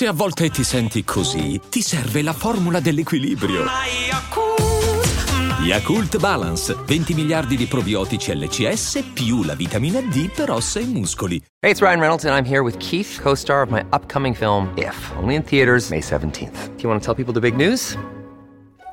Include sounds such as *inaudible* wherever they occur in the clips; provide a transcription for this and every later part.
Se a volte ti senti così, ti serve la formula dell'equilibrio. Yakult Balance, 20 miliardi di probiotici LCS più la vitamina D per ossa e muscoli. Hey, it's Ryan Reynolds and I'm here with Keith, co-star of my upcoming film If, only in theaters May 17th. Do you want to tell people the big news?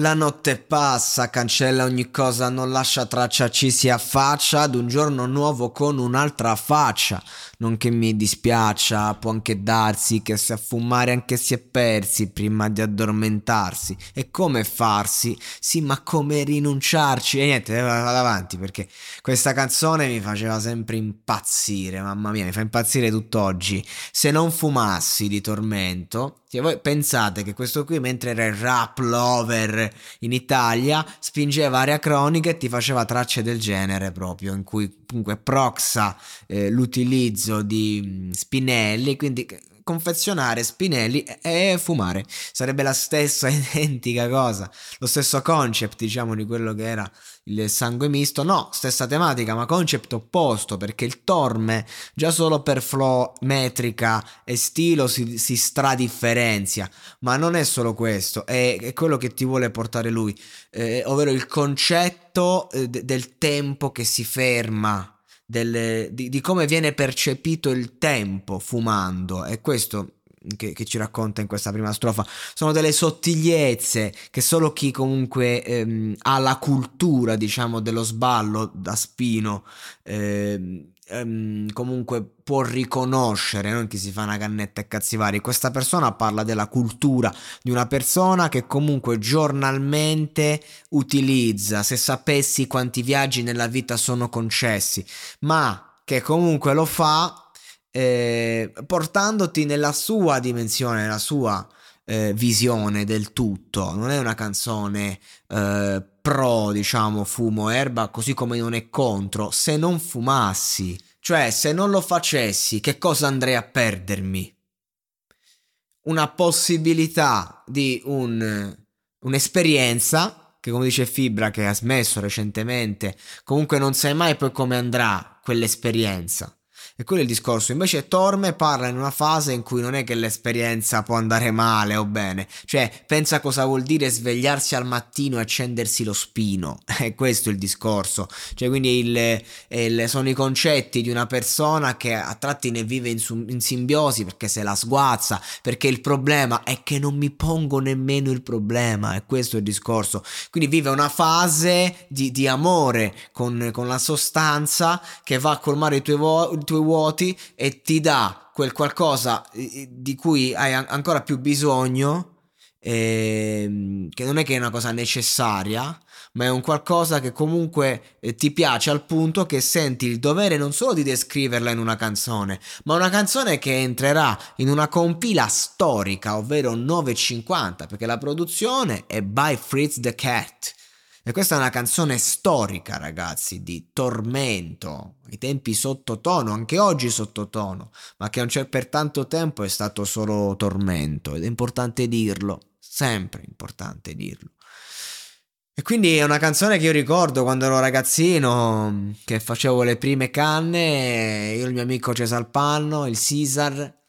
La notte passa, cancella ogni cosa, non lascia traccia, ci si affaccia ad un giorno nuovo con un'altra faccia. Non che mi dispiaccia, può anche darsi che se a fumare anche si è persi prima di addormentarsi. E come farsi? Sì, ma come rinunciarci? E niente, eh, vado avanti perché questa canzone mi faceva sempre impazzire, mamma mia, mi fa impazzire tutt'oggi. Se non fumassi di tormento, cioè, voi pensate che questo qui, mentre era il rap lover in Italia, spingeva aria cronica e ti faceva tracce del genere proprio, in cui comunque proxa eh, l'utilizzo di mm, Spinelli, quindi confezionare spinelli e fumare. Sarebbe la stessa *laughs* identica cosa, lo stesso concept, diciamo, di quello che era il sangue misto. No, stessa tematica, ma concept opposto, perché il torme già solo per flow, metrica e stilo si, si stradifferenzia. Ma non è solo questo, è, è quello che ti vuole portare lui, eh, ovvero il concetto eh, del tempo che si ferma del, di, di, come viene percepito il tempo fumando. E questo che, che, ci racconta in questa prima strofa sono delle sottigliezze che solo chi comunque ehm, ha la cultura diciamo dello sballo da spino ehm, ehm, comunque può riconoscere, non chi si fa una cannetta e cazzi vari. Questa persona parla della cultura di una persona che comunque giornalmente utilizza, se sapessi quanti viaggi nella vita sono concessi, ma che comunque lo fa eh, portandoti nella sua dimensione, nella sua eh, visione del tutto. Non è una canzone eh, pro, diciamo, fumo erba, così come non è contro. Se non fumassi, cioè se non lo facessi, che cosa andrei a perdermi? Una possibilità di un, un'esperienza che come dice Fibra che ha smesso recentemente, comunque non sai mai poi come andrà quell'esperienza. E quello è il discorso. Invece Torme parla in una fase in cui non è che l'esperienza può andare male o bene. Cioè, pensa cosa vuol dire svegliarsi al mattino e accendersi lo spino. *laughs* È questo il discorso. Cioè, quindi il, il, sono i concetti di una persona che a tratti ne vive in, in simbiosi perché se la sguazza, perché il problema è che non mi pongo nemmeno il problema. È questo il discorso. Quindi vive una fase di, di amore con, con, la sostanza che va a colmare i tuoi, vo- i tuoi vuoti e ti dà quel qualcosa di cui hai ancora più bisogno, eh, che non è che è una cosa necessaria, ma è un qualcosa che comunque eh, ti piace al punto che senti il dovere non solo di descriverla in una canzone, ma una canzone che entrerà in una compila storica, ovvero 950, perché la produzione è by Fritz the Cat. E questa è una canzone storica, ragazzi, di tormento, ai tempi sottotono, anche oggi sottotono, ma che cer- per tanto tempo è stato solo tormento ed è importante dirlo, sempre importante dirlo. E quindi è una canzone che io ricordo quando ero ragazzino, che facevo le prime canne, io e il mio amico Cesalpanno, il Caesar,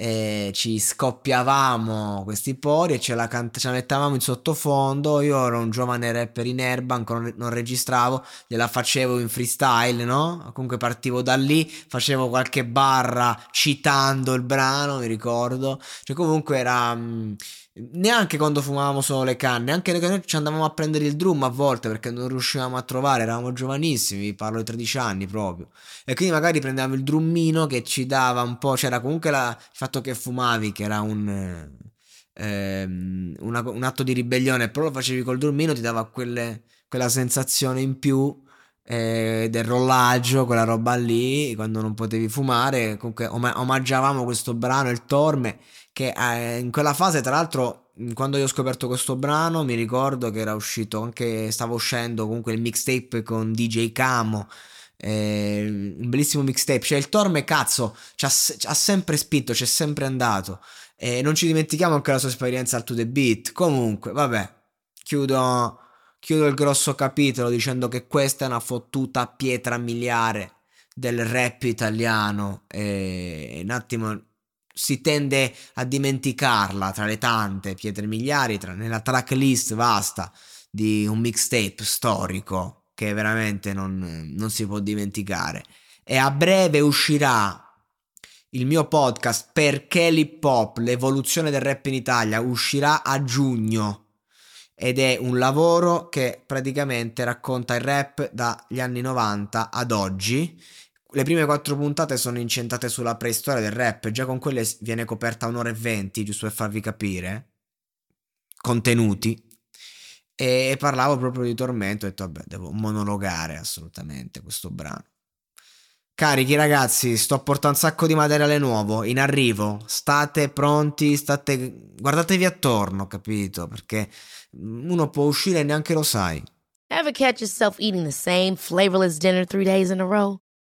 e ci scoppiavamo questi pori e ce la, cant- ce la mettavamo in sottofondo. Io ero un giovane rapper in erba, ancora non registravo, gliela facevo in freestyle, no? Comunque partivo da lì, facevo qualche barra citando il brano, mi ricordo. Cioè, comunque era. Mh, neanche quando fumavamo solo le canne, anche noi ci andavamo a prendere il drum a volte perché non riuscivamo a trovare, eravamo giovanissimi, parlo di 13 anni proprio. E quindi magari prendevamo il drummino che ci dava un po', c'era comunque la, il fatto che fumavi, che era un, ehm, una, un atto di ribellione, però lo facevi col drummino, ti dava quelle, quella sensazione in più eh, del rollaggio, quella roba lì, quando non potevi fumare, comunque om- omaggiavamo questo brano, il Torme, che eh, in quella fase tra l'altro quando io ho scoperto questo brano mi ricordo che era uscito anche stava uscendo comunque il mixtape con DJ Camo eh, un bellissimo mixtape. Cioè il Torme cazzo ci ha, sempre spinto ci è sempre andato. E non ci dimentichiamo anche la sua esperienza al To The Beat. Comunque vabbè chiudo chiudo il grosso capitolo dicendo che questa è una fottuta pietra miliare del rap italiano. E un attimo si tende a dimenticarla tra le tante pietre miliari, tra, nella tracklist vasta di un mixtape storico che veramente non, non si può dimenticare. E a breve uscirà il mio podcast Perché l'hip hop, l'evoluzione del rap in Italia, uscirà a giugno ed è un lavoro che praticamente racconta il rap dagli anni 90 ad oggi le prime quattro puntate sono incentrate sulla preistoria del rap, già con quelle viene coperta un'ora e venti, giusto per farvi capire, contenuti, e parlavo proprio di tormento, ho detto vabbè, devo monologare assolutamente questo brano. Carichi ragazzi, sto portando un sacco di materiale nuovo, in arrivo, state pronti, state... guardatevi attorno, capito? Perché uno può uscire e neanche lo sai. Ever catch yourself eating the same flavorless dinner three days in a row?